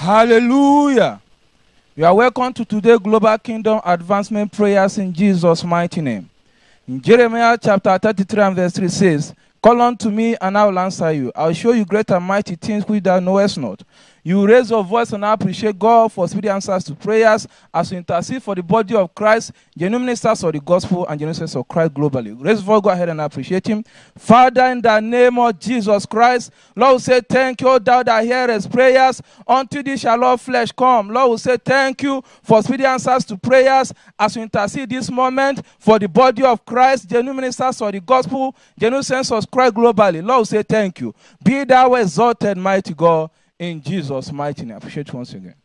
Hallelujah. You are welcome to today Global Kingdom Advancement Prayers in Jesus' mighty name. In Jeremiah chapter 33 and verse 3 says, Call unto me, and I will answer you. I will show you great and mighty things which thou knowest not. You raise your voice and appreciate God for speedy answers to prayers as you intercede for the body of Christ, genuine ministers of the gospel, and genuine ministers of Christ globally. Raise your voice, go ahead and appreciate Him. Father, in the name of Jesus Christ, Lord, we say thank you, thou that hearest prayers. unto thee shall all flesh come. Lord, we say thank you for speedy answers to prayers as we intercede this moment for the body of Christ, genuine ministers of the gospel, genuine sense of Christ globally. Lord, we say thank you. Be thou exalted, mighty God in Jesus' mighty name. I appreciate you once again.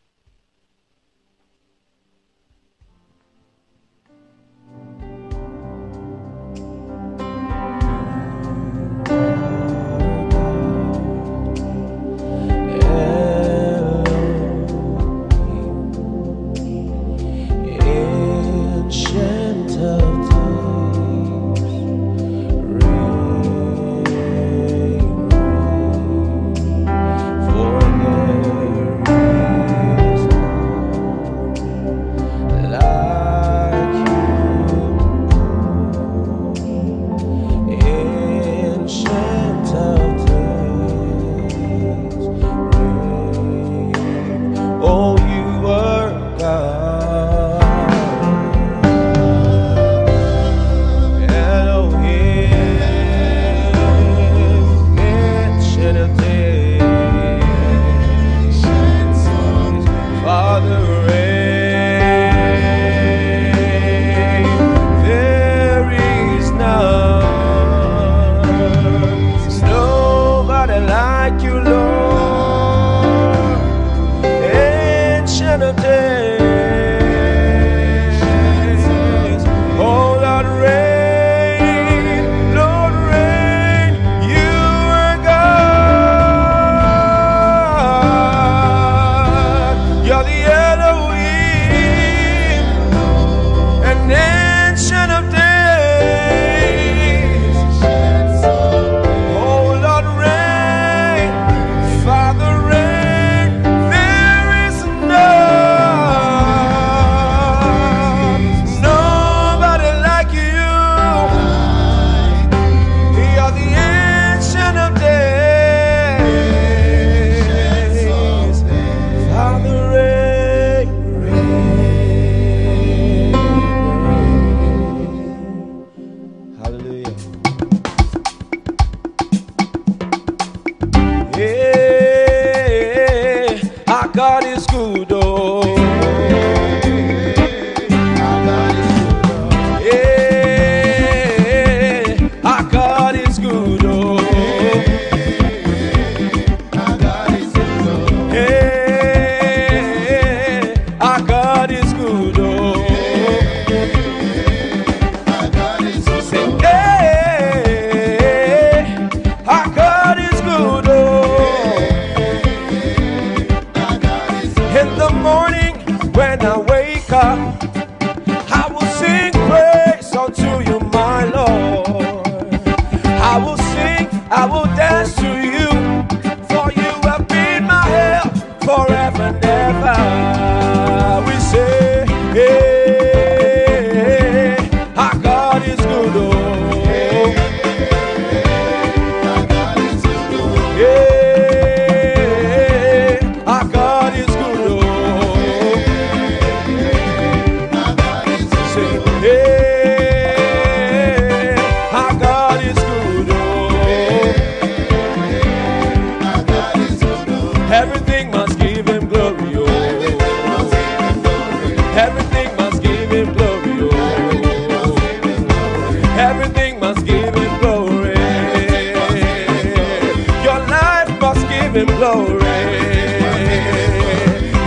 Glory.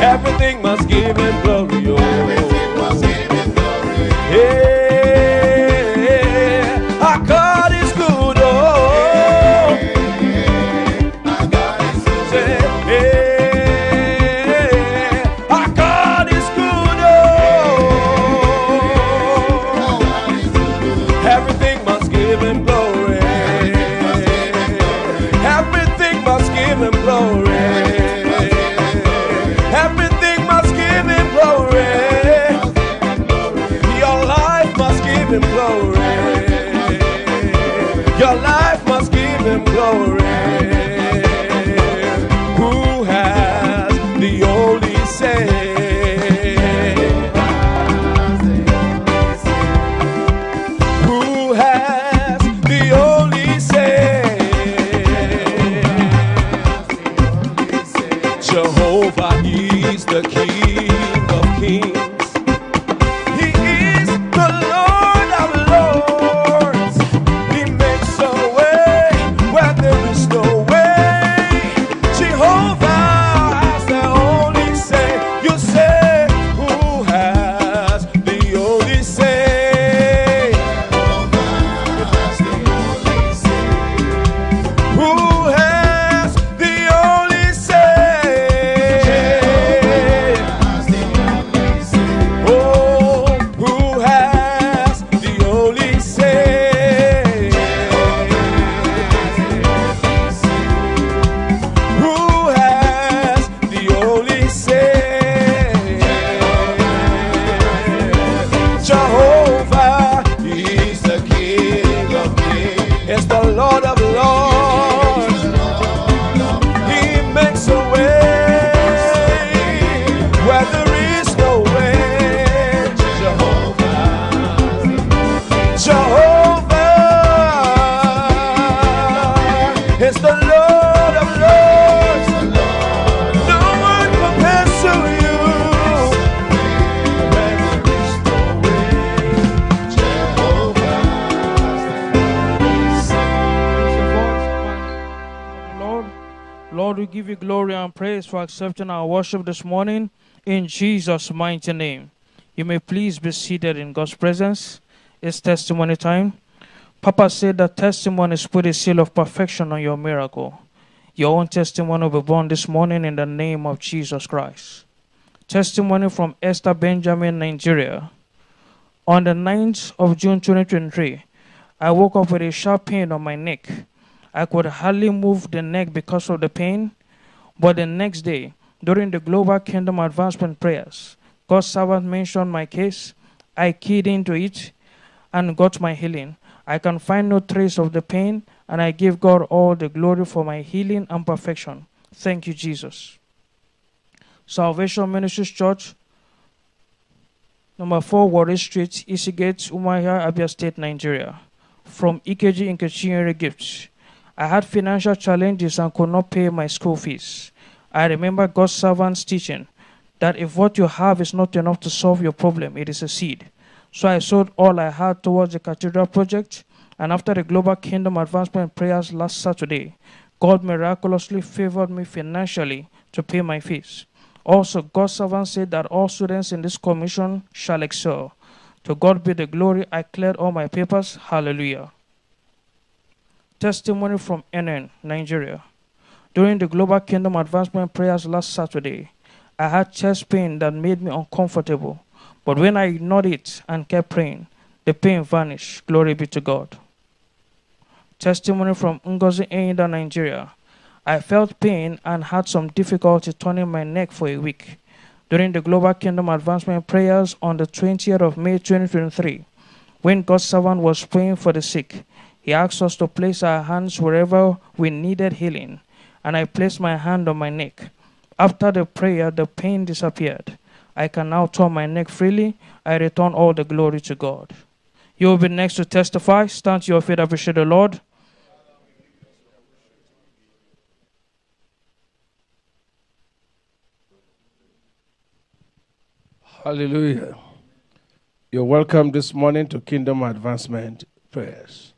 Everything must give him glory, oh. For accepting our worship this morning in Jesus' mighty name. You may please be seated in God's presence. It's testimony time. Papa said that testimonies put a seal of perfection on your miracle. Your own testimony will be born this morning in the name of Jesus Christ. Testimony from Esther Benjamin, Nigeria. On the 9th of June 2023, I woke up with a sharp pain on my neck. I could hardly move the neck because of the pain. But the next day, during the Global Kingdom Advancement prayers, God's servant mentioned my case. I keyed into it and got my healing. I can find no trace of the pain, and I give God all the glory for my healing and perfection. Thank you, Jesus. Salvation Ministries Church, number 4 Warri Street, Isigate, Umuahia, Abia State, Nigeria. From EKG Nkechinyere Gifts. I had financial challenges and could not pay my school fees. I remember God's servant's teaching that if what you have is not enough to solve your problem, it is a seed. So I sold all I had towards the cathedral project, and after the Global Kingdom Advancement prayers last Saturday, God miraculously favored me financially to pay my fees. Also, God's servant said that all students in this commission shall excel. To God be the glory. I cleared all my papers. Hallelujah. Testimony from NN, Nigeria. During the Global Kingdom Advancement prayers last Saturday, I had chest pain that made me uncomfortable. But when I ignored it and kept praying, the pain vanished. Glory be to God. Testimony from Ngozi Einda, Nigeria. I felt pain and had some difficulty turning my neck for a week. During the Global Kingdom Advancement prayers on the 20th of May 2023, when God's servant was praying for the sick, he asked us to place our hands wherever we needed healing, and I placed my hand on my neck. After the prayer, the pain disappeared. I can now turn my neck freely. I return all the glory to God. You will be next to testify. Stand to your feet, appreciate the Lord. Hallelujah. You're welcome this morning to Kingdom Advancement Prayers.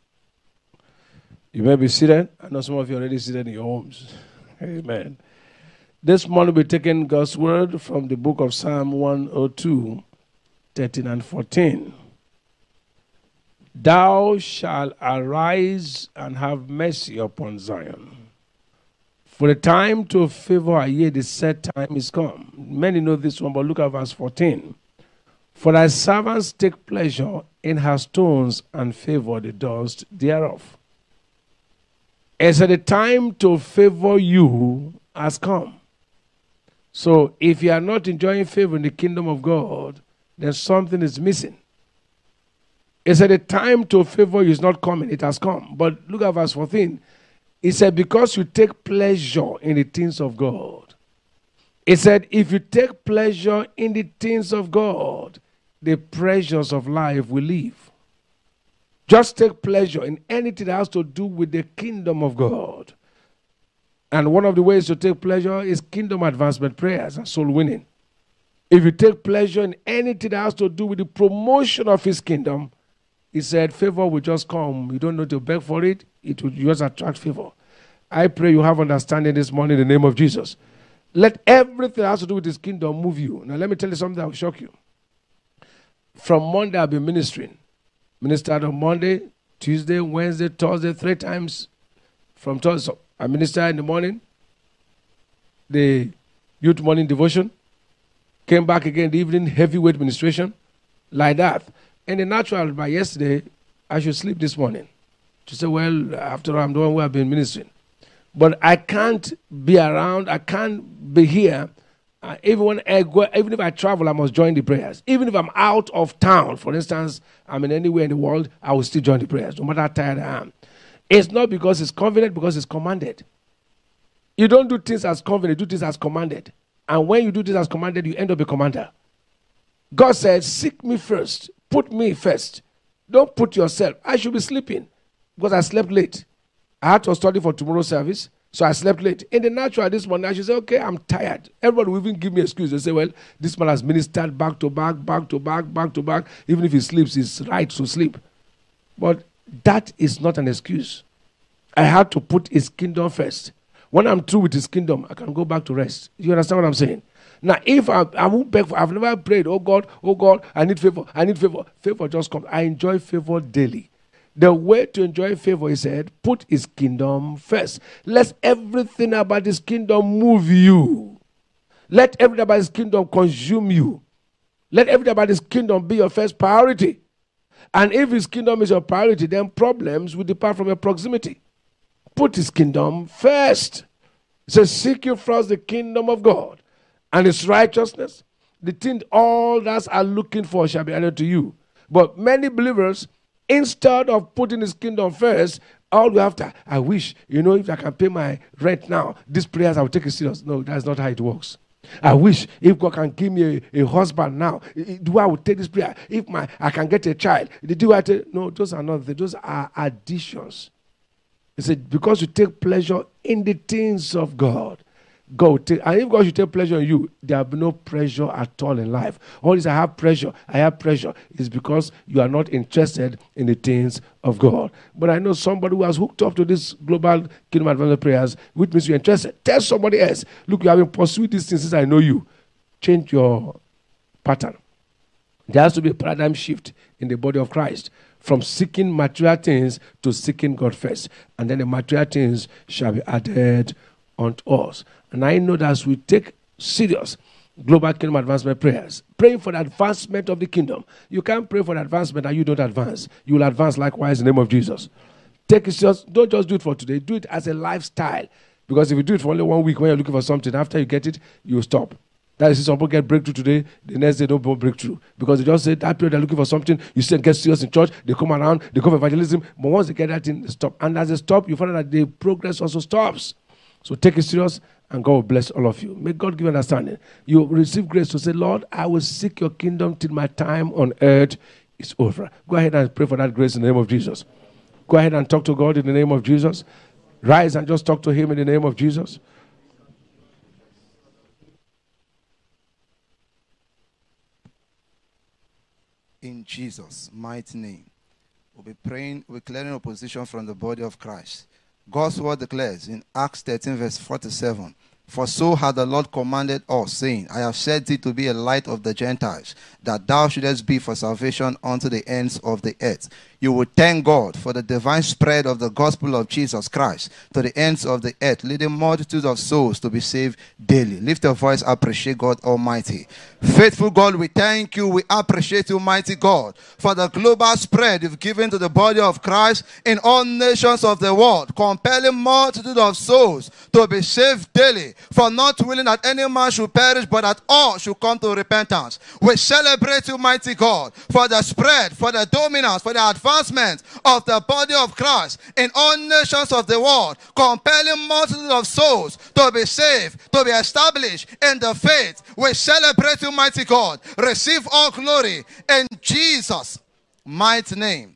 You may be seated. I know some of you already seated in your homes. Amen. This morning we're taking God's word from the book of Psalm 102, 13 and 14. Thou shalt arise and have mercy upon Zion. For the time to favor a year, the set time is come. Many know this one, but look at verse 14. For thy servants take pleasure in her stones and favor the dust thereof. As the time to favor you has come. So if you are not enjoying favor in the kingdom of God, then something is missing. It said the time to favor you is not coming, it has come. But look at verse 14. It said, Because you take pleasure in the things of God. It said, If you take pleasure in the things of God, the pleasures of life will leave. Just take pleasure in anything that has to do with the kingdom of God. And one of the ways to take pleasure is kingdom advancement prayers and soul winning. If you take pleasure in anything that has to do with the promotion of his kingdom, he said, favor will just come. You don't need to beg for it, it will just attract favor. I pray you have understanding this morning in the name of Jesus. Let everything that has to do with his kingdom move you. Now, let me tell you something that will shock you. From Monday, I've been ministering. Ministered on Monday, Tuesday, Wednesday, Thursday, three times. From Thursday, I minister in the morning, the youth morning devotion, came back again the evening, heavyweight ministration, like that. And the natural, by yesterday, I should sleep this morning. To say, well, after all, I'm one who have been ministering. But I can't be around, I can't be here. Uh, even when I go, even if I travel, I must join the prayers. Even if I'm out of town, for instance, I'm in anywhere in the world, I will still join the prayers, no matter how tired I am. It's not because it's convenient, because it's commanded. You don't do things as convenient, do things as commanded. And when you do things as commanded, you end up a commander. God said, Seek me first, put me first. Don't put yourself. I should be sleeping because I slept late. I had to study for tomorrow's service, so I slept late. In the natural this morning, I should say, okay, I'm tired. Everybody will even give me excuse. They say, well, this man has ministered back to back, back to back, back to back. Even if he sleeps, he's right to sleep. But that is not an excuse. I had to put his kingdom first. When I'm through with his kingdom, I can go back to rest. You understand what I'm saying? Now, if I, I won't beg for, I've never prayed, oh God, oh God, I need favor, I need favor. Favor just comes. I enjoy favor daily. The way to enjoy favor, he said, put his kingdom first. Let everything about his kingdom move you. Let everything about his kingdom consume you. Let everything about his kingdom be your first priority. And if his kingdom is your priority, then problems will depart from your proximity. Put his kingdom first. It says, Seek you first the kingdom of God and his righteousness. The thing all that are looking for shall be added to you. But many believers Instead of putting his kingdom first, all we have to, I wish, you know, if I can pay my rent now, these prayers I will take it serious. No, that's not how it works. I wish if God can give me a, a husband now, do I would take this prayer? If my I can get a child, do I take, no, those are not those are additions. He said, because you take pleasure in the things of God. God take, and if God should take pleasure in you, there will be no pressure at all in life. All this I have pressure, I have pressure is because you are not interested in the things of God. But I know somebody who has hooked up to this global kingdom advancement prayers, which means you're interested. Tell somebody else, look, you have been pursuing these things since I know you. Change your pattern. There has to be a paradigm shift in the body of Christ from seeking material things to seeking God first. And then the material things shall be added unto us. And I know that as we take serious global kingdom advancement prayers, praying for the advancement of the kingdom, you can't pray for the advancement and you don't advance. You will advance likewise in the name of Jesus. Take it serious. Don't just do it for today. Do it as a lifestyle. Because if you do it for only one week when you're looking for something, after you get it, you stop. That is, some people get breakthrough today, the next day don't breakthrough. Because they just say that period they're looking for something, you still get serious in church, they come around, they come for evangelism, but once they get that thing, they stop. And as they stop, you find out that the progress also stops. So take it serious and God will bless all of you. May God give you understanding. You receive grace to say, Lord, I will seek your kingdom till my time on earth is over. Go ahead and pray for that grace in the name of Jesus. Go ahead and talk to God in the name of Jesus. Rise and just talk to Him in the name of Jesus. In Jesus' mighty name. We'll be praying, we're clearing opposition from the body of Christ. God's word declares in Acts 13, verse 47 For so had the Lord commanded us, saying, I have set thee to be a light of the Gentiles, that thou shouldest be for salvation unto the ends of the earth you will thank God for the divine spread of the gospel of Jesus Christ to the ends of the earth, leading multitudes of souls to be saved daily. Lift your voice, appreciate God Almighty. Faithful God, we thank you, we appreciate you, mighty God, for the global spread you've given to the body of Christ in all nations of the world, compelling multitudes of souls to be saved daily, for not willing that any man should perish, but that all should come to repentance. We celebrate you, mighty God, for the spread, for the dominance, for the advancement of the body of Christ in all nations of the world, compelling multitudes of souls to be saved, to be established in the faith. We celebrate you, mighty God. Receive all glory in Jesus' mighty name.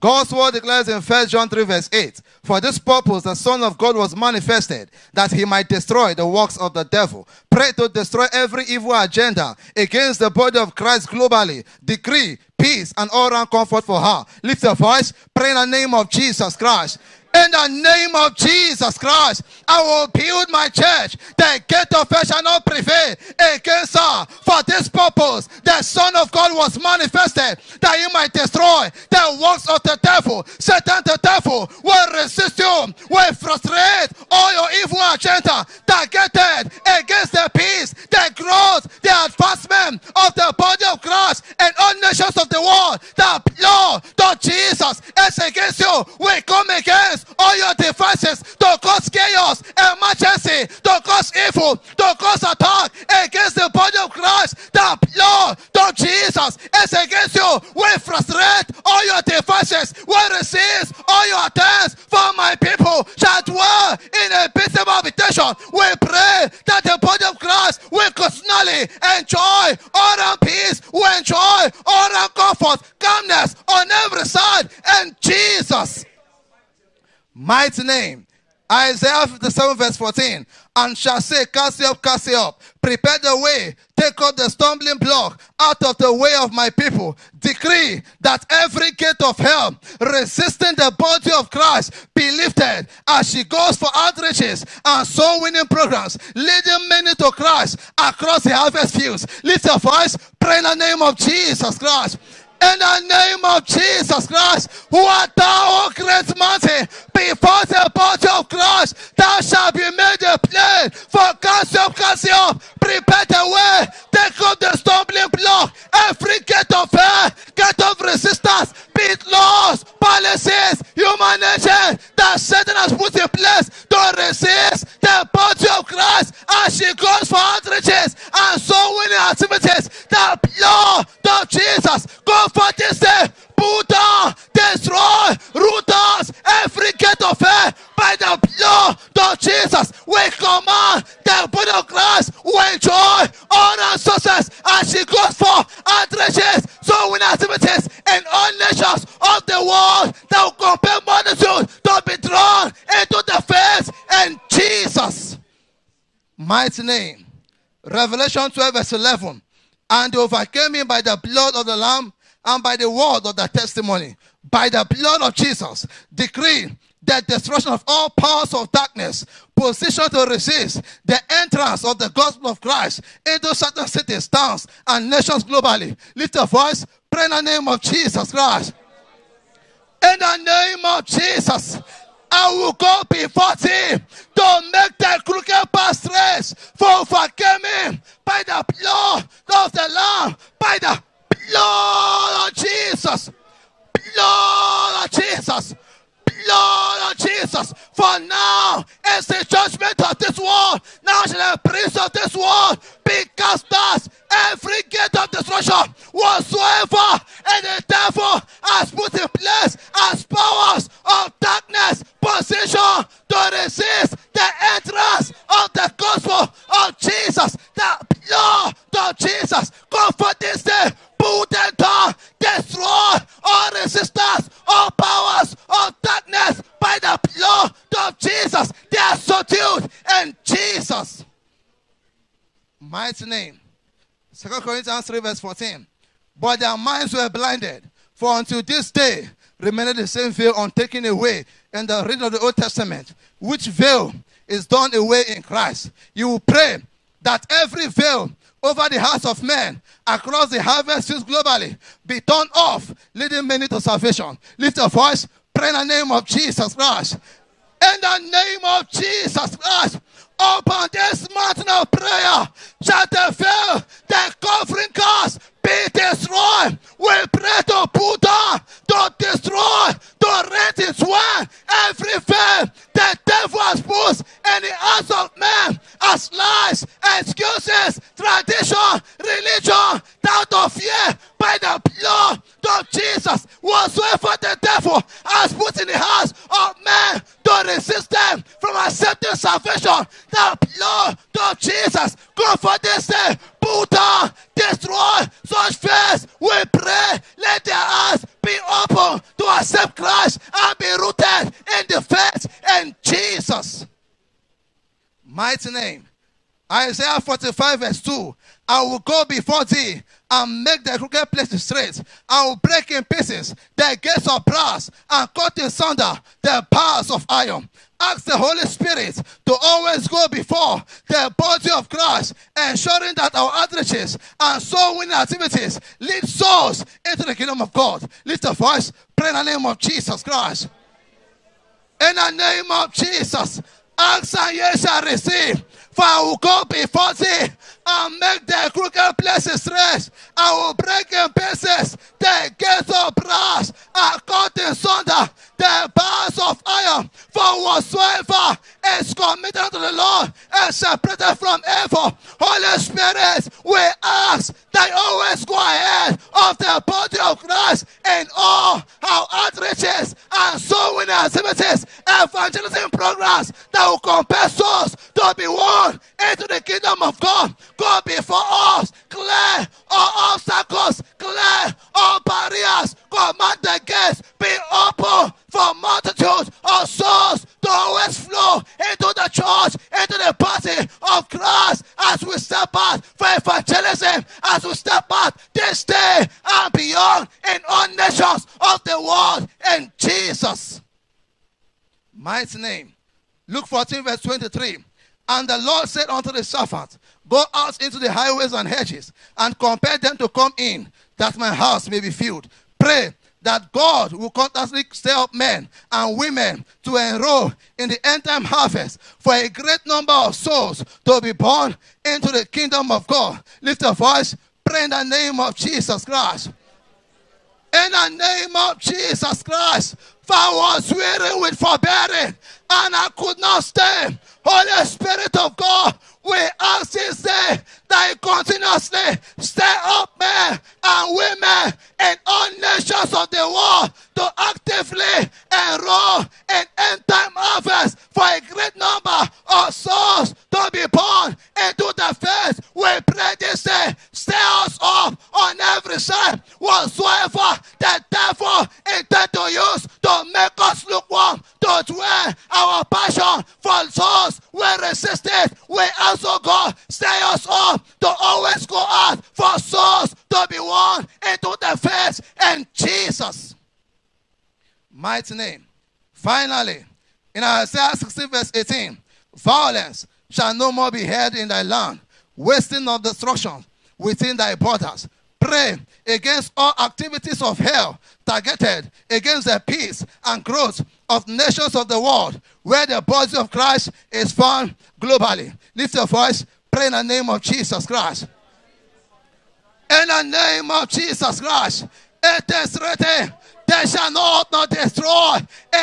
God's word declares in 1 John 3, verse 8 For this purpose, the Son of God was manifested, that he might destroy the works of the devil. Pray to destroy every evil agenda against the body of Christ globally. Decree peace and all round comfort for her. Lift your voice, pray in the name of Jesus Christ. In the name of Jesus Christ, I will build my church. The gate of hell shall not prevail against her. For this purpose, the Son of God was manifested that he might destroy the works of the devil. Satan, the devil, will resist you, will frustrate all your evil agenda targeted against the peace, the growth, the advancement of the body of Christ and all nations of the world. The blood of Jesus is against you. We come against all your devices to cause chaos, emergency, to cause evil, to cause attack against the body of Christ. The blood of Jesus is against you. We frustrate all your devices. We resist all your attempts for my people mighty name. Isaiah 57 verse 14. And shall say, cast up, cast up. Prepare the way. Take up the stumbling block out of the way of my people. Decree that every gate of hell resisting the body of Christ be lifted as she goes for outreaches and soul winning programs, leading many to Christ across the harvest fields. Lift your voice. Pray in the name of Jesus Christ. In the name of Jesus Christ, who art thou, O great mountain, before the body of Christ, thou shalt be made a plain for Cassiop, Cassiop. Prepare the way, take up the stumbling block, every gate of hell, gate of resistance, be it laws, policies, human nature that Satan has put in place to resist the body of Christ as she goes for outreaches and soul winning activities. The blood of Jesus, go for this day, pull down, destroy, root us, every gate of hell by the blood of Jesus. We command the body of Christ will enjoy our success as she goes for outreaches, soul winning activities in all nations of the world that will compel multitude to be drawn into the face and Jesus' mighty name. Revelation 12, verse 11. And overcame him by the blood of the Lamb and by the word of the testimony. By the blood of Jesus, decree the destruction of all powers of darkness, position to resist the entrance of the gospel of Christ into certain cities, towns, and nations globally. Lift your voice, pray in the name of Jesus Christ. In the name of Jesus, I will go before thee to make the crooked path straight. For overcame him by the blood of the Lamb, by the blood of Jesus, blood of Jesus, blood of Jesus. For now is the judgment of this world. Now shall the prince of this world be cast out. Every gate of destruction whatsoever and the devil has put in place as powers of darkness position to resist the entrance of the gospel of Jesus, the blood of Jesus. Go for this day, put them down, destroy all resistance, all powers of darkness by the blood of Jesus. They are subdued in Jesus' mighty name. Second Corinthians 3, verse 14. But their minds were blinded, for until this day remained the same veil untaken away in the reading of the Old Testament, which veil is done away in Christ. You will pray that every veil over the hearts of men across the harvest globally be torn off, leading many to salvation. Lift your voice, pray in the name of Jesus Christ. In the name of Jesus Christ, upon this mountain of prayer shall the veil, the covering cast be destroyed. We pray to down, to destroy, to rent its way every veil the devil has put in the hearts of men as lies, excuses, tradition, religion, doubt of fear by the blood of Jesus. Whatsoever the devil has put in the hearts of men to resist them from accepting salvation, the blood of Jesus. Confidence, Buddha, destroy such faith. We pray, let their eyes be open to accept Christ and be rooted in the faith in Jesus. Mighty name. Isaiah 45, verse 2. I will go before thee and make the crooked places straight. I will break in pieces the gates of brass and cut in sunder the bars of iron. Ask the Holy Spirit to always go before the body of Christ, ensuring that our outreaches and soul winning activities lead souls into the kingdom of God. Lift a voice, pray in the name of Jesus Christ. In the name of Jesus, ask and ye shall receive. For I will go before thee and make the crooked places straight. I will break in pieces the gates of brass and cut in sunder the bars of iron. For whatsoever is committed unto the Lord and separated from evil, Holy Spirit, we ask that always go ahead of the body of Christ in all our outreaches and soul winning activities, evangelism programs that will compel souls to be into the kingdom of God. Go before us, clear all obstacles, clear all barriers, command the gates be open for multitudes of souls to always flow into the church, into the body of Christ as we step out for evangelism, as we step out this day and beyond in all nations of the world in Jesus' mighty name. Luke 14, verse 23. And the Lord said unto the servant, Go out into the highways and hedges and compel them to come in, that my house may be filled. Pray that God will constantly stir up men and women to enroll in the end time harvest for a great number of souls to be born into the kingdom of God. Lift a voice, pray in the name of Jesus Christ. In the name of Jesus Christ, for I was weary with forbearing and I could not stand. Holy Spirit of God, we ask this day that you continuously stir up men and women in all nations of the world to actively enroll in end time harvest for a great number of souls to be born into the faith. We pray this day, stir us up on every side whatsoever the devil intend to use to make us lukewarm, to dwell our passion for souls. We resist it. We also God stir us up to always go out for souls to be won into the faith in Jesus' mighty name. Finally, in Isaiah 16, verse 18, violence shall no more be heard in thy land, wasting of destruction within thy borders. Pray against all activities of hell targeted against the peace and growth of nations of the world where the body of Christ is found globally. Lift your voice, pray in the name of Jesus Christ. In the name of Jesus Christ, it is written, they shall not, not destroy.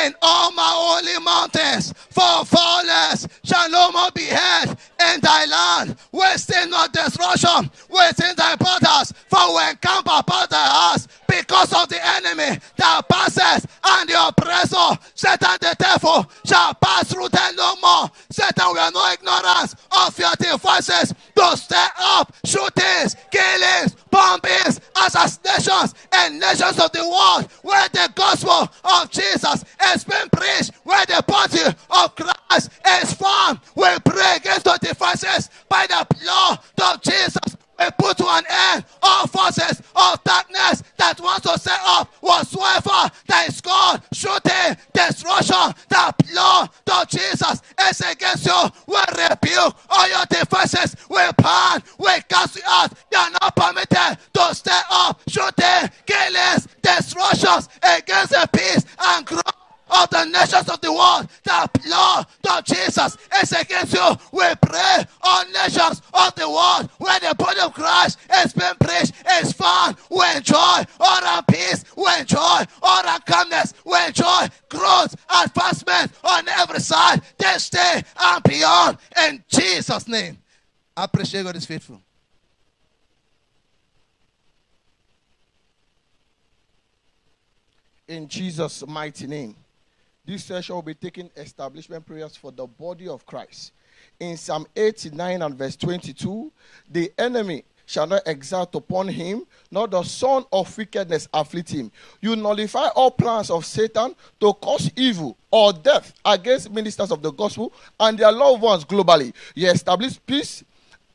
In all my holy mountains, for violence shall no more be heard in thy land, wasting not destruction within thy borders, for we encamp about thy house because of the enemy that passes and the oppressor, Satan the devil, shall pass through them no more. Satan, are no ignorance of your devices to stir up shootings, killings, bombings, assassinations, and nations of the world where the gospel of Jesus has been preached, where the body of Christ is formed. We pray against the devices by the blood of Jesus. We put to an end all forces God is faithful. in Jesus' mighty name. This session will be taking establishment prayers for the body of Christ. In Psalm 89 and verse 22, the enemy shall not exalt upon him, nor the son of wickedness afflict him. You nullify all plans of Satan to cause evil or death against ministers of the gospel and their loved ones globally. You establish peace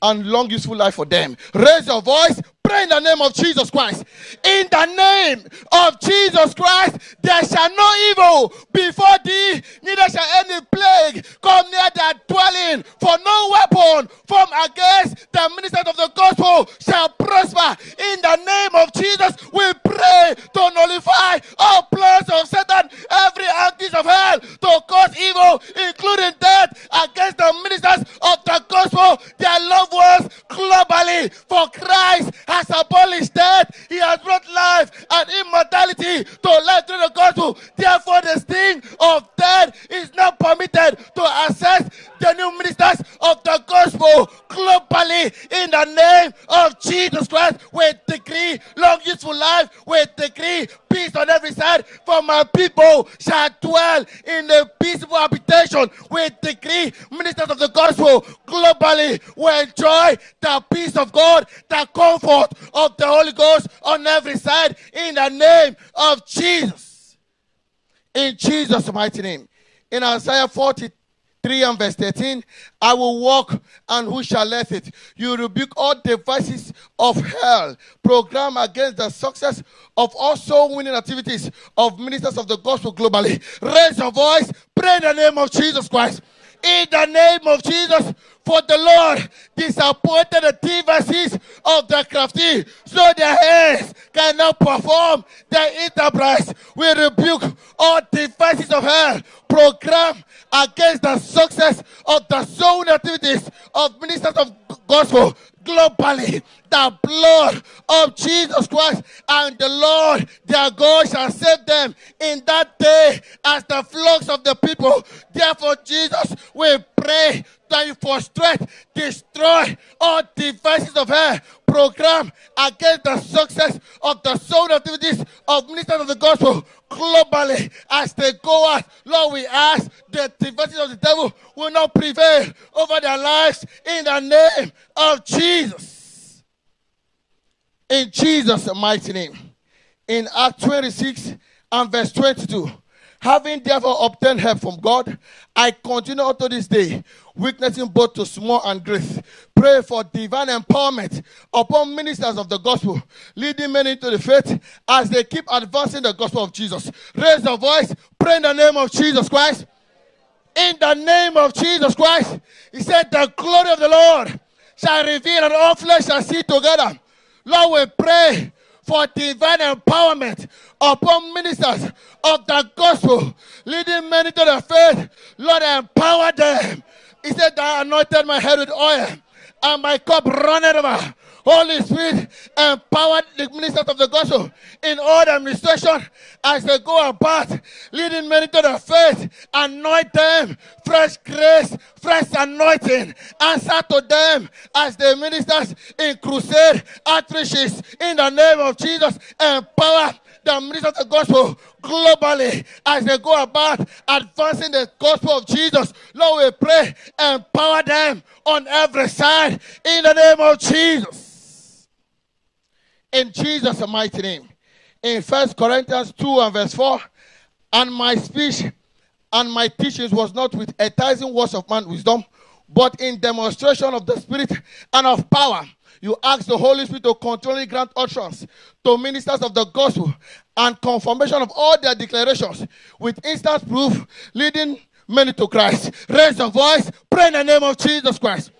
and long useful life for them. Raise your voice, pray in the name of Jesus Christ. In the name of Jesus Christ, there shall no evil before thee, neither shall any plague come near thy dwelling. For no weapon formed against the ministers of the gospel shall prosper. In the name of Jesus, we pray to nullify all plans of Satan, every actions of hell to cause evil, including death against the ministers of the gospel, their loved ones globally. For Christ has abolished death, He has brought life and immortality to life through the gospel. Therefore, the sting of death is not permitted to access the new ministers of the gospel globally. In the name of Jesus Christ, we decree long, useful life. We decree peace on every side. For my people shall dwell in a peaceful habitation. We decree ministers of the gospel globally will enjoy the peace of God, the comfort of the Holy Ghost on every side. In the name of Jesus. In Jesus' mighty name. In Isaiah 43 and verse 13, I will walk and who shall let it? You rebuke all devices of hell program against the success of all soul winning activities of ministers of the gospel globally. Raise your voice, pray in the name of Jesus Christ. In the name of Jesus, for the Lord disappointed the devices of the crafty, so their hands cannot perform their enterprise. We rebuke all devices of hell program against the success of the soul activities of ministers of gospel globally. The blood of Jesus Christ and the Lord their God shall save them in that day as the flocks of the people. Therefore, Jesus, we pray that you frustrate, destroy all devices of hell program against the success of the soul activities of ministers of the gospel globally as they go out. Lord, we ask that the devices of the devil will not prevail over their lives in the name of Jesus. In Jesus' mighty name. In Act 26 and verse 22. Having therefore obtained help from God, I continue unto this day, witnessing both to small and great. Pray for divine empowerment upon ministers of the gospel, leading men into the faith as they keep advancing the gospel of Jesus. Raise your voice, pray in the name of Jesus Christ. In the name of Jesus Christ, He said, The glory of the Lord shall reveal, and all flesh shall see together. Lord, we pray for divine empowerment upon ministers of the gospel, leading many to the faith. Lord, empower them. He said, I anointed my head with oil, and my cup runneth over. Holy Spirit, empower the ministers of the gospel in all the administration as they go about, leading many to the faith. Anoint them, fresh grace, fresh anointing. Answer to them as the ministers in crusade outreaches in the name of Jesus. Empower the ministers the gospel globally as they go about advancing the gospel of Jesus. Lord, we pray, empower them on every side in the name of Jesus. In Jesus' mighty name. In First Corinthians 2 and verse 4, and my speech and my teachings was not with enticing words of man wisdom, but in demonstration of the Spirit and of power. You ask the Holy Spirit to continually grant utterance to ministers of the gospel and confirmation of all their declarations with instant proof leading many to Christ. Raise your voice, pray in the name of Jesus Christ.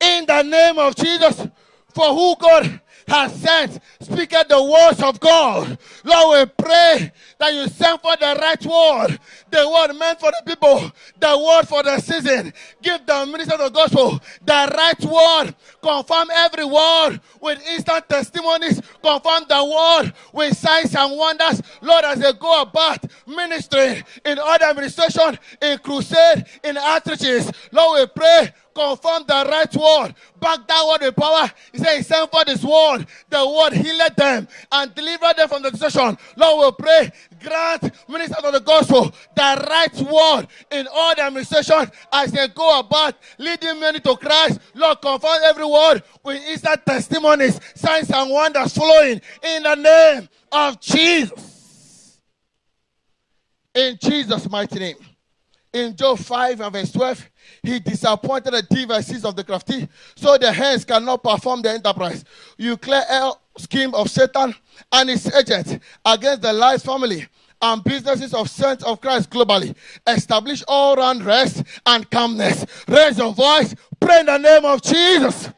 In the name of Jesus, for who God has sent, speaketh the words of God. Lord, we pray that you send for the right word, the word meant for the people, the word for the season. Give the minister of the gospel the right word. Confirm every word with instant testimonies. Confirm the word with signs and wonders. Lord, as they go about ministry in other administration, in crusade, in outreaches, Lord, we pray confirm the right word, back that word with power. He said, He sent for this word, the word healed them and delivered them from the destruction. Lord, we pray, grant ministers of the gospel the right word in all the administration as they go about leading many to Christ. Lord, confirm every word with instant testimonies, signs, and wonders flowing in the name of Jesus. In Jesus' mighty name. In Job 5 and verse 12, he disappointed the devices of the crafty, so the hands cannot perform the enterprise. You clear a scheme of Satan and his agents against the lives family and businesses of saints of Christ globally. Establish all round rest and calmness. Raise your voice. Pray in the name of Jesus.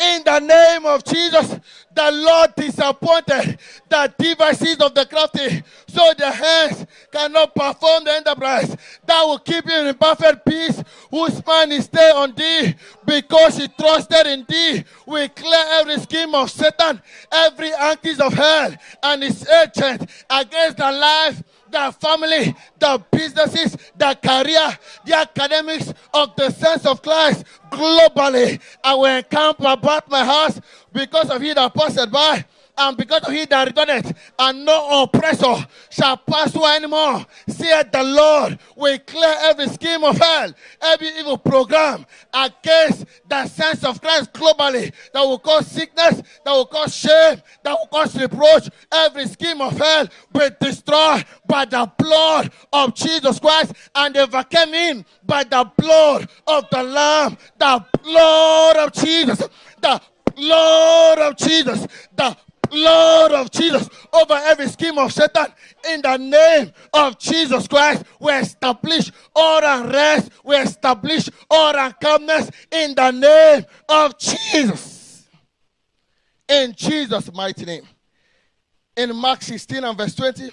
In the name of Jesus, the Lord disappointed the devices of the crafty, so the hands cannot perform the enterprise. That will keep him in perfect peace, whose mind is stay on thee, because he trusted in thee. We clear every scheme of Satan, every antis of hell, and his agent against the life the family, the businesses, the career, the academics of the sense of Christ globally. I will encamp about my house because of he that passed by. And because of he that returneth, and no oppressor shall pass through anymore. Saith the Lord, we clear every scheme of hell, every evil program against the sense of Christ globally that will cause sickness, that will cause shame, that will cause reproach. Every scheme of hell be destroyed by the blood of Jesus Christ, and they overcame him by the blood of the Lamb, the blood of Jesus, the blood of Jesus, the blood of Jesus over every scheme of Satan. In the name of Jesus Christ, we establish order and rest. We establish order and calmness in the name of Jesus. In Jesus' mighty name. In Mark 16 and verse 20,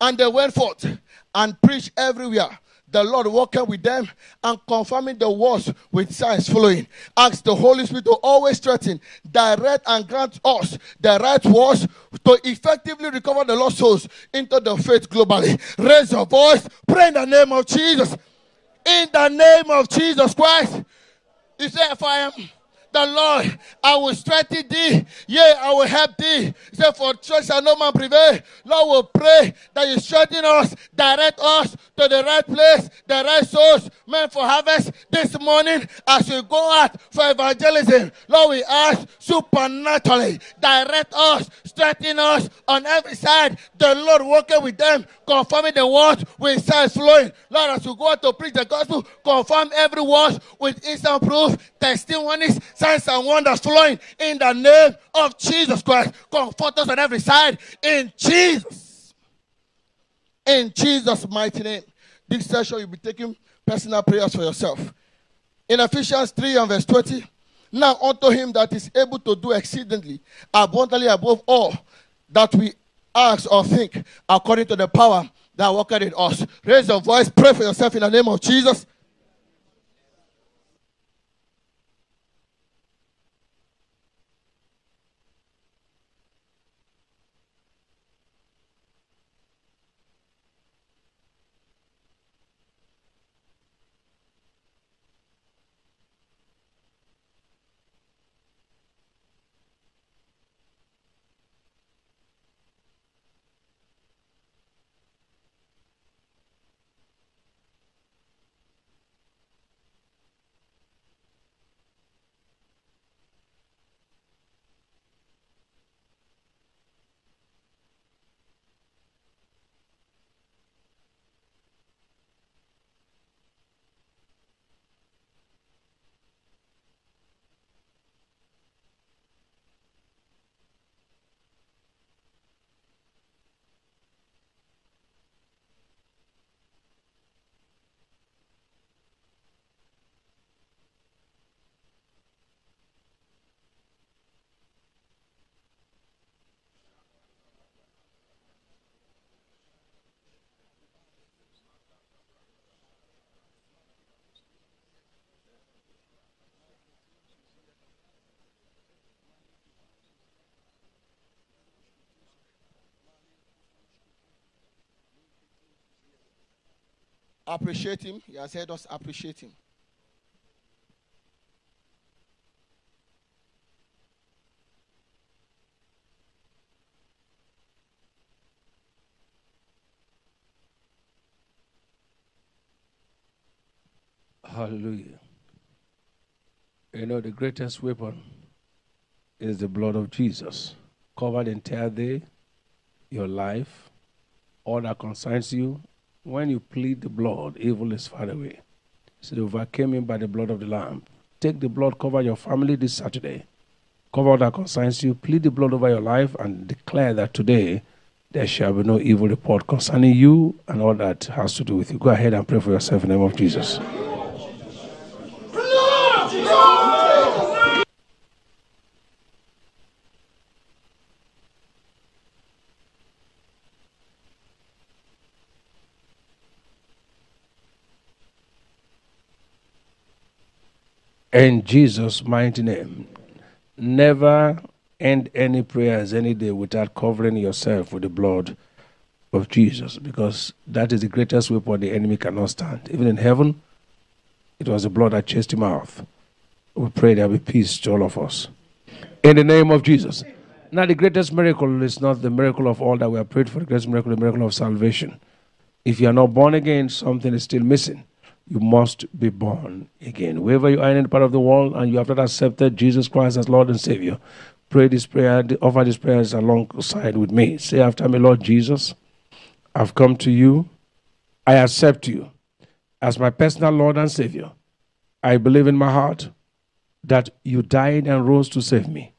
and they went forth and preached everywhere. The Lord walking with them and confirming the words with signs following. Ask the Holy Spirit to always strengthen, direct, and grant us the right words to effectively recover the lost souls into the faith globally. Raise your voice, pray in the name of Jesus. In the name of Jesus Christ. He said, If I am the Lord, I will strengthen thee. Yea, I will help thee. He said, For church shall no man prevail. Lord will pray that you strengthen us, direct us to the right place, the right source, meant for harvest this morning as we go out for evangelism. Lord, we ask supernaturally, direct us, strengthen us on every side. The Lord working with them, confirming the word with signs flowing. Lord, as we go out to preach the gospel, confirm every word with instant proof, testimonies, signs and wonders flowing in the name of Jesus Christ. Comfort us on every side in Jesus. In Jesus' mighty name. This session you'll be taking personal prayers for yourself. In Ephesians 3 and verse 20, now unto him that is able to do exceedingly abundantly above all that we ask or think, according to the power that worketh in us. Raise your voice, pray for yourself in the name of Jesus. appreciate him. He has heard us appreciate him. Hallelujah. You know, the greatest weapon is the blood of Jesus. Cover entirely entire day, your life, all that concerns you, when you plead the blood, evil is far away. So they overcame him by the blood of the Lamb. Take the blood, cover your family this Saturday. Cover all that concerns you. Plead the blood over your life and declare that today there shall be no evil report concerning you and all that has to do with you. Go ahead and pray for yourself in the name of Jesus. In Jesus' mighty name, never end any prayers any day without covering yourself with the blood of Jesus because that is the greatest weapon the enemy cannot stand. Even in heaven, it was the blood that chased him out. We pray there be peace to all of us. In the name of Jesus. Now, the greatest miracle is not the miracle of all that we have prayed for, the greatest miracle, the miracle of salvation. If you are not born again, something is still missing. You must be born again. Wherever you are in any part of the world and you have not accepted Jesus Christ as Lord and Savior, pray this prayer, offer these prayers alongside with me. Say after me, Lord Jesus, I've come to you. I accept you as my personal Lord and Savior. I believe in my heart that you died and rose to save me.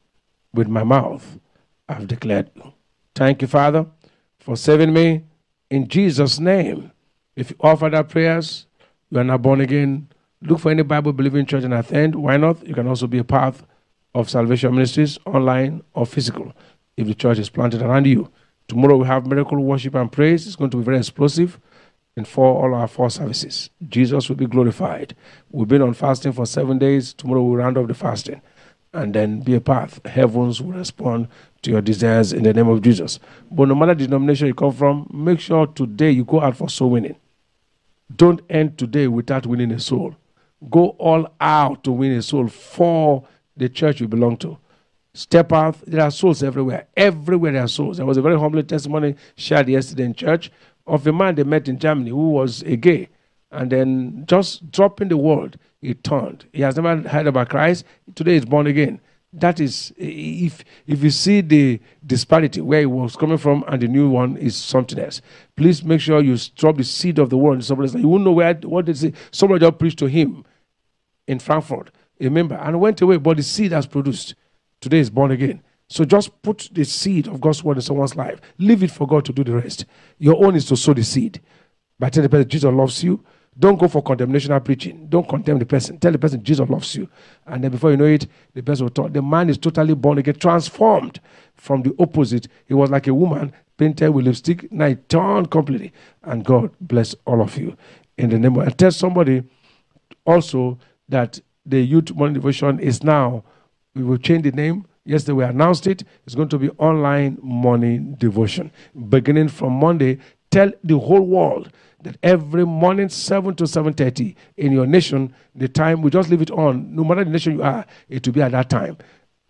With my mouth, I've declared you. Thank you, Father, for saving me in Jesus' name. If you offer that prayers, you are not born again. Look for any Bible believing church and attend. Why not? You can also be a part of Salvation Ministries, online or physical, if the church is planted around you. Tomorrow we have miracle worship and praise. It's going to be very explosive in for all our four services. Jesus will be glorified. We've been on fasting for seven days. Tomorrow we'll round up the fasting. And then be a path. Heavens will respond to your desires in the name of Jesus. But no matter the denomination you come from, make sure today you go out for soul winning. Don't end today without winning a soul. Go all out to win a soul for the church you belong to. Step out. There are souls everywhere. Everywhere there are souls. There was a very humble testimony shared yesterday in church of a man they met in Germany who was a gay. And then just dropping the word, he turned. He has never heard about Christ. Today he's born again. That is, if if you see the disparity where it was coming from and the new one is something else, please make sure you drop the seed of the word in somebody's life. You won't know where what they. Somebody just preached to him in Frankfurt, a member, and went away, but the seed has produced. Today is born again. So just put the seed of God's word in someone's life. Leave it for God to do the rest. Your own is to sow the seed. By telling the person Jesus loves you, don't go for condemnational preaching. Don't condemn the person. Tell the person Jesus loves you. And then before you know it, the person will talk. The man is totally born again, transformed from the opposite. He was like a woman painted with lipstick. Now he turned completely. And God bless all of you. In the name of and tell somebody also that the youth morning devotion is now, we will change the name. Yesterday we announced it. It's going to be online morning devotion. Beginning from Monday, tell the whole world that every morning 7 to 7.30 in your nation the time we just leave it on. No matter the nation you are it will be at that time.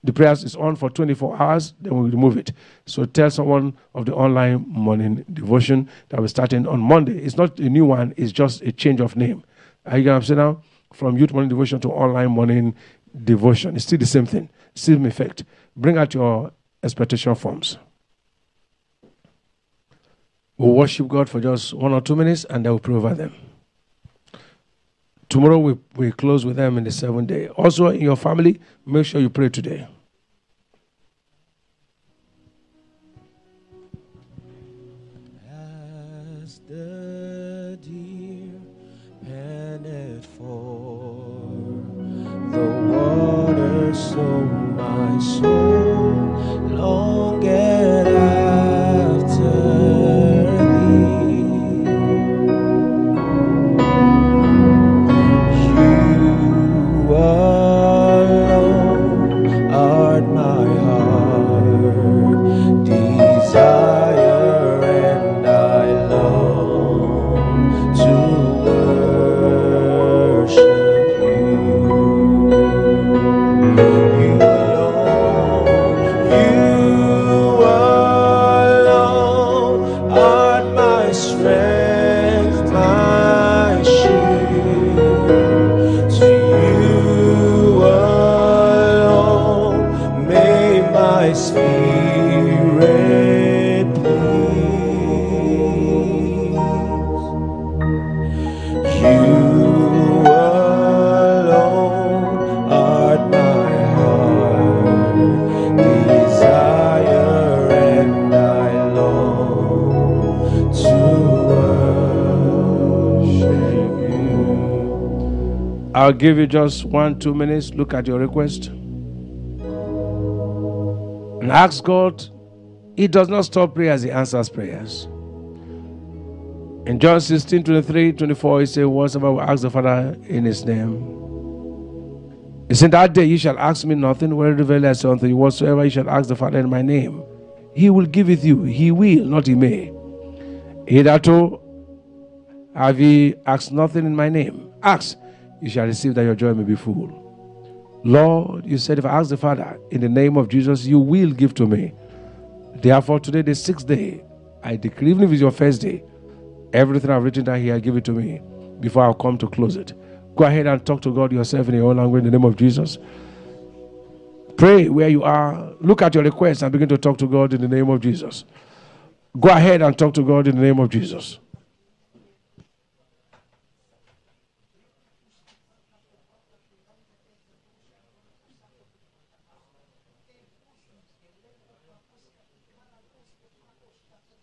The prayers is on for 24 hours then we remove it. So tell someone of the online morning devotion that we're starting on monday. It's not a new one it's just a change of name. Are you going to now? From youth morning devotion to online morning devotion. It's still the same thing same effect. Bring out your expectation forms We'll worship God for just one or two minutes and then we'll pray over them. Tomorrow we, we close with them in the seventh day. Also, in your family, make sure you pray today. As the deer for the water, so my soul give you just one, two minutes. Look at your request. And ask God. He does not stop prayers, He answers prayers. In John 16, 23, 24, He said, Whatsoever we ask the Father in His name. He said, That day you shall ask me nothing, where reveal I say unto you, whatsoever you shall ask the Father in my name, He will give it you. He will, not He may. Hitherto oh, have ye asked nothing in my name. Ask, you shall receive that your joy may be full. Lord, you said, if I ask the Father in the name of Jesus, you will give to me. Therefore, today, the sixth day, I decree, even if it's your first day, everything I've written down here, give it to me before I'll come to close it. Go ahead and talk to God yourself in your own language in the name of Jesus. Pray where you are. Look at your request and begin to talk to God in the name of Jesus. Go ahead and talk to God in the name of Jesus.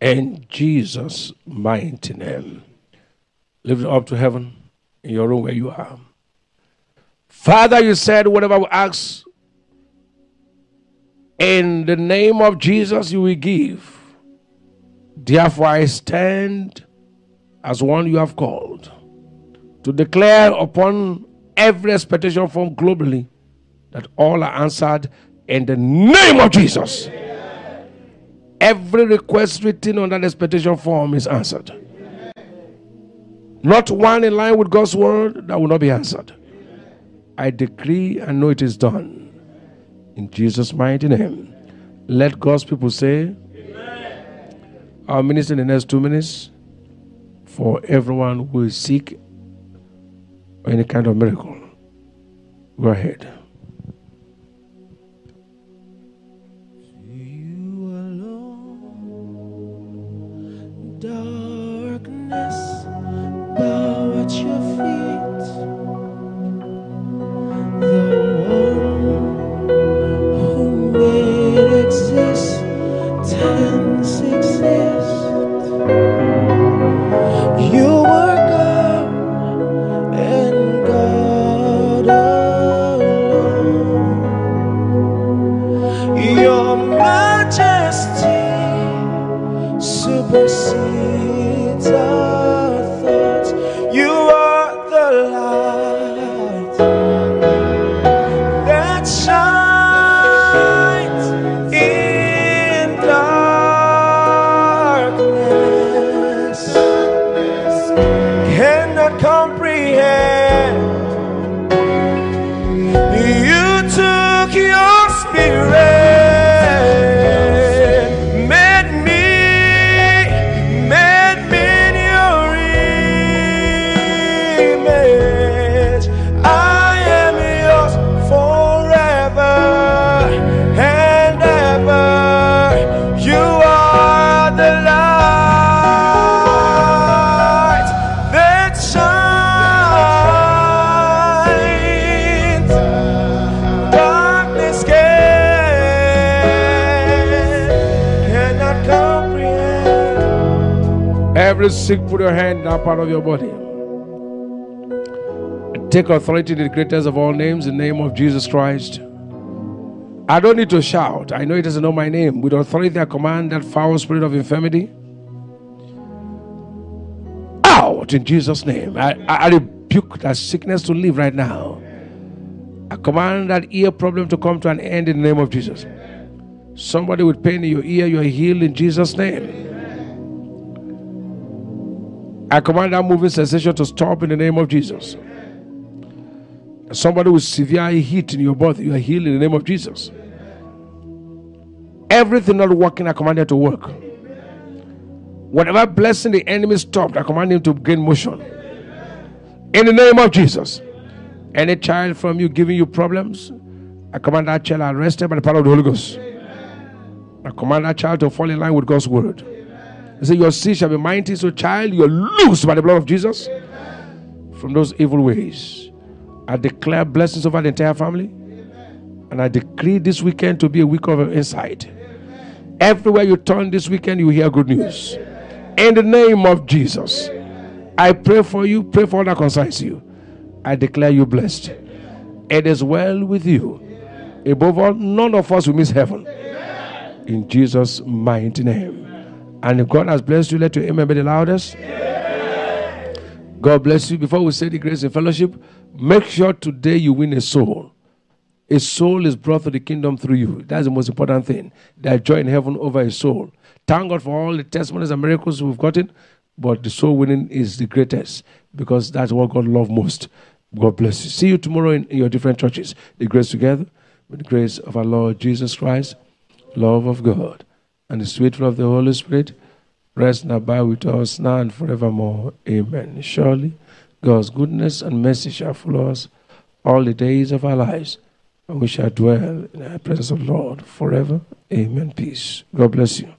In Jesus' mighty name. Lift it up to heaven in your room where you are. Father, you said, whatever we ask in the name of Jesus, you will give. Therefore, I stand as one you have called to declare upon every expectation from globally that all are answered in the name of Jesus. Every request written on that expectation form is answered. Not one in line with God's word that will not be answered. I decree and know it is done. In Jesus' mighty name. Let God's people say, I'll minister in the next two minutes for everyone who is sick or any kind of miracle. Go ahead. Bow Sick, put your hand that part of your body. Take authority in the greatest of all names, in the name of Jesus Christ. I don't need to shout. I know it doesn't know my name. With authority, I command that foul spirit of infirmity out in Jesus' name. I, I rebuke that sickness to leave right now. I command that ear problem to come to an end in the name of Jesus. Somebody with pain in your ear, you are healed in Jesus' name. I command that moving sensation to stop in the name of Jesus. Somebody with severe heat in your body, you are healed in the name of Jesus. Everything not working, I command it to work. Whatever blessing the enemy stopped, I command him to gain motion. In the name of Jesus. Any child from you giving you problems, I command that child arrested by the power of the Holy Ghost. I command that child to fall in line with God's word. He said, Your seed shall be mighty, so child, you're loose by the blood of Jesus from those evil ways. I declare blessings over the entire family. And I decree this weekend to be a week of insight. Everywhere you turn this weekend, you hear good news. In the name of Jesus, I pray for you, pray for all that concerns you. I declare you blessed. It is well with you. Above all, none of us will miss heaven. In Jesus' mighty name. And if God has blessed you, let your amen be the loudest. God bless you. Before we say the grace in fellowship, make sure today you win a soul. A soul is brought to the kingdom through you. That's the most important thing. That joy in heaven over a soul. Thank God for all the testimonies and miracles we've gotten, but the soul winning is the greatest because that's what God loves most. God bless you. See you tomorrow in, in your different churches. The grace together with the grace of our Lord Jesus Christ, love of God, and the sweet flow of the Holy Spirit rest and abide with us now and forevermore. Amen. Surely God's goodness and mercy shall follow us all the days of our lives, and we shall dwell in the presence of the Lord forever. Amen. Peace. God bless you.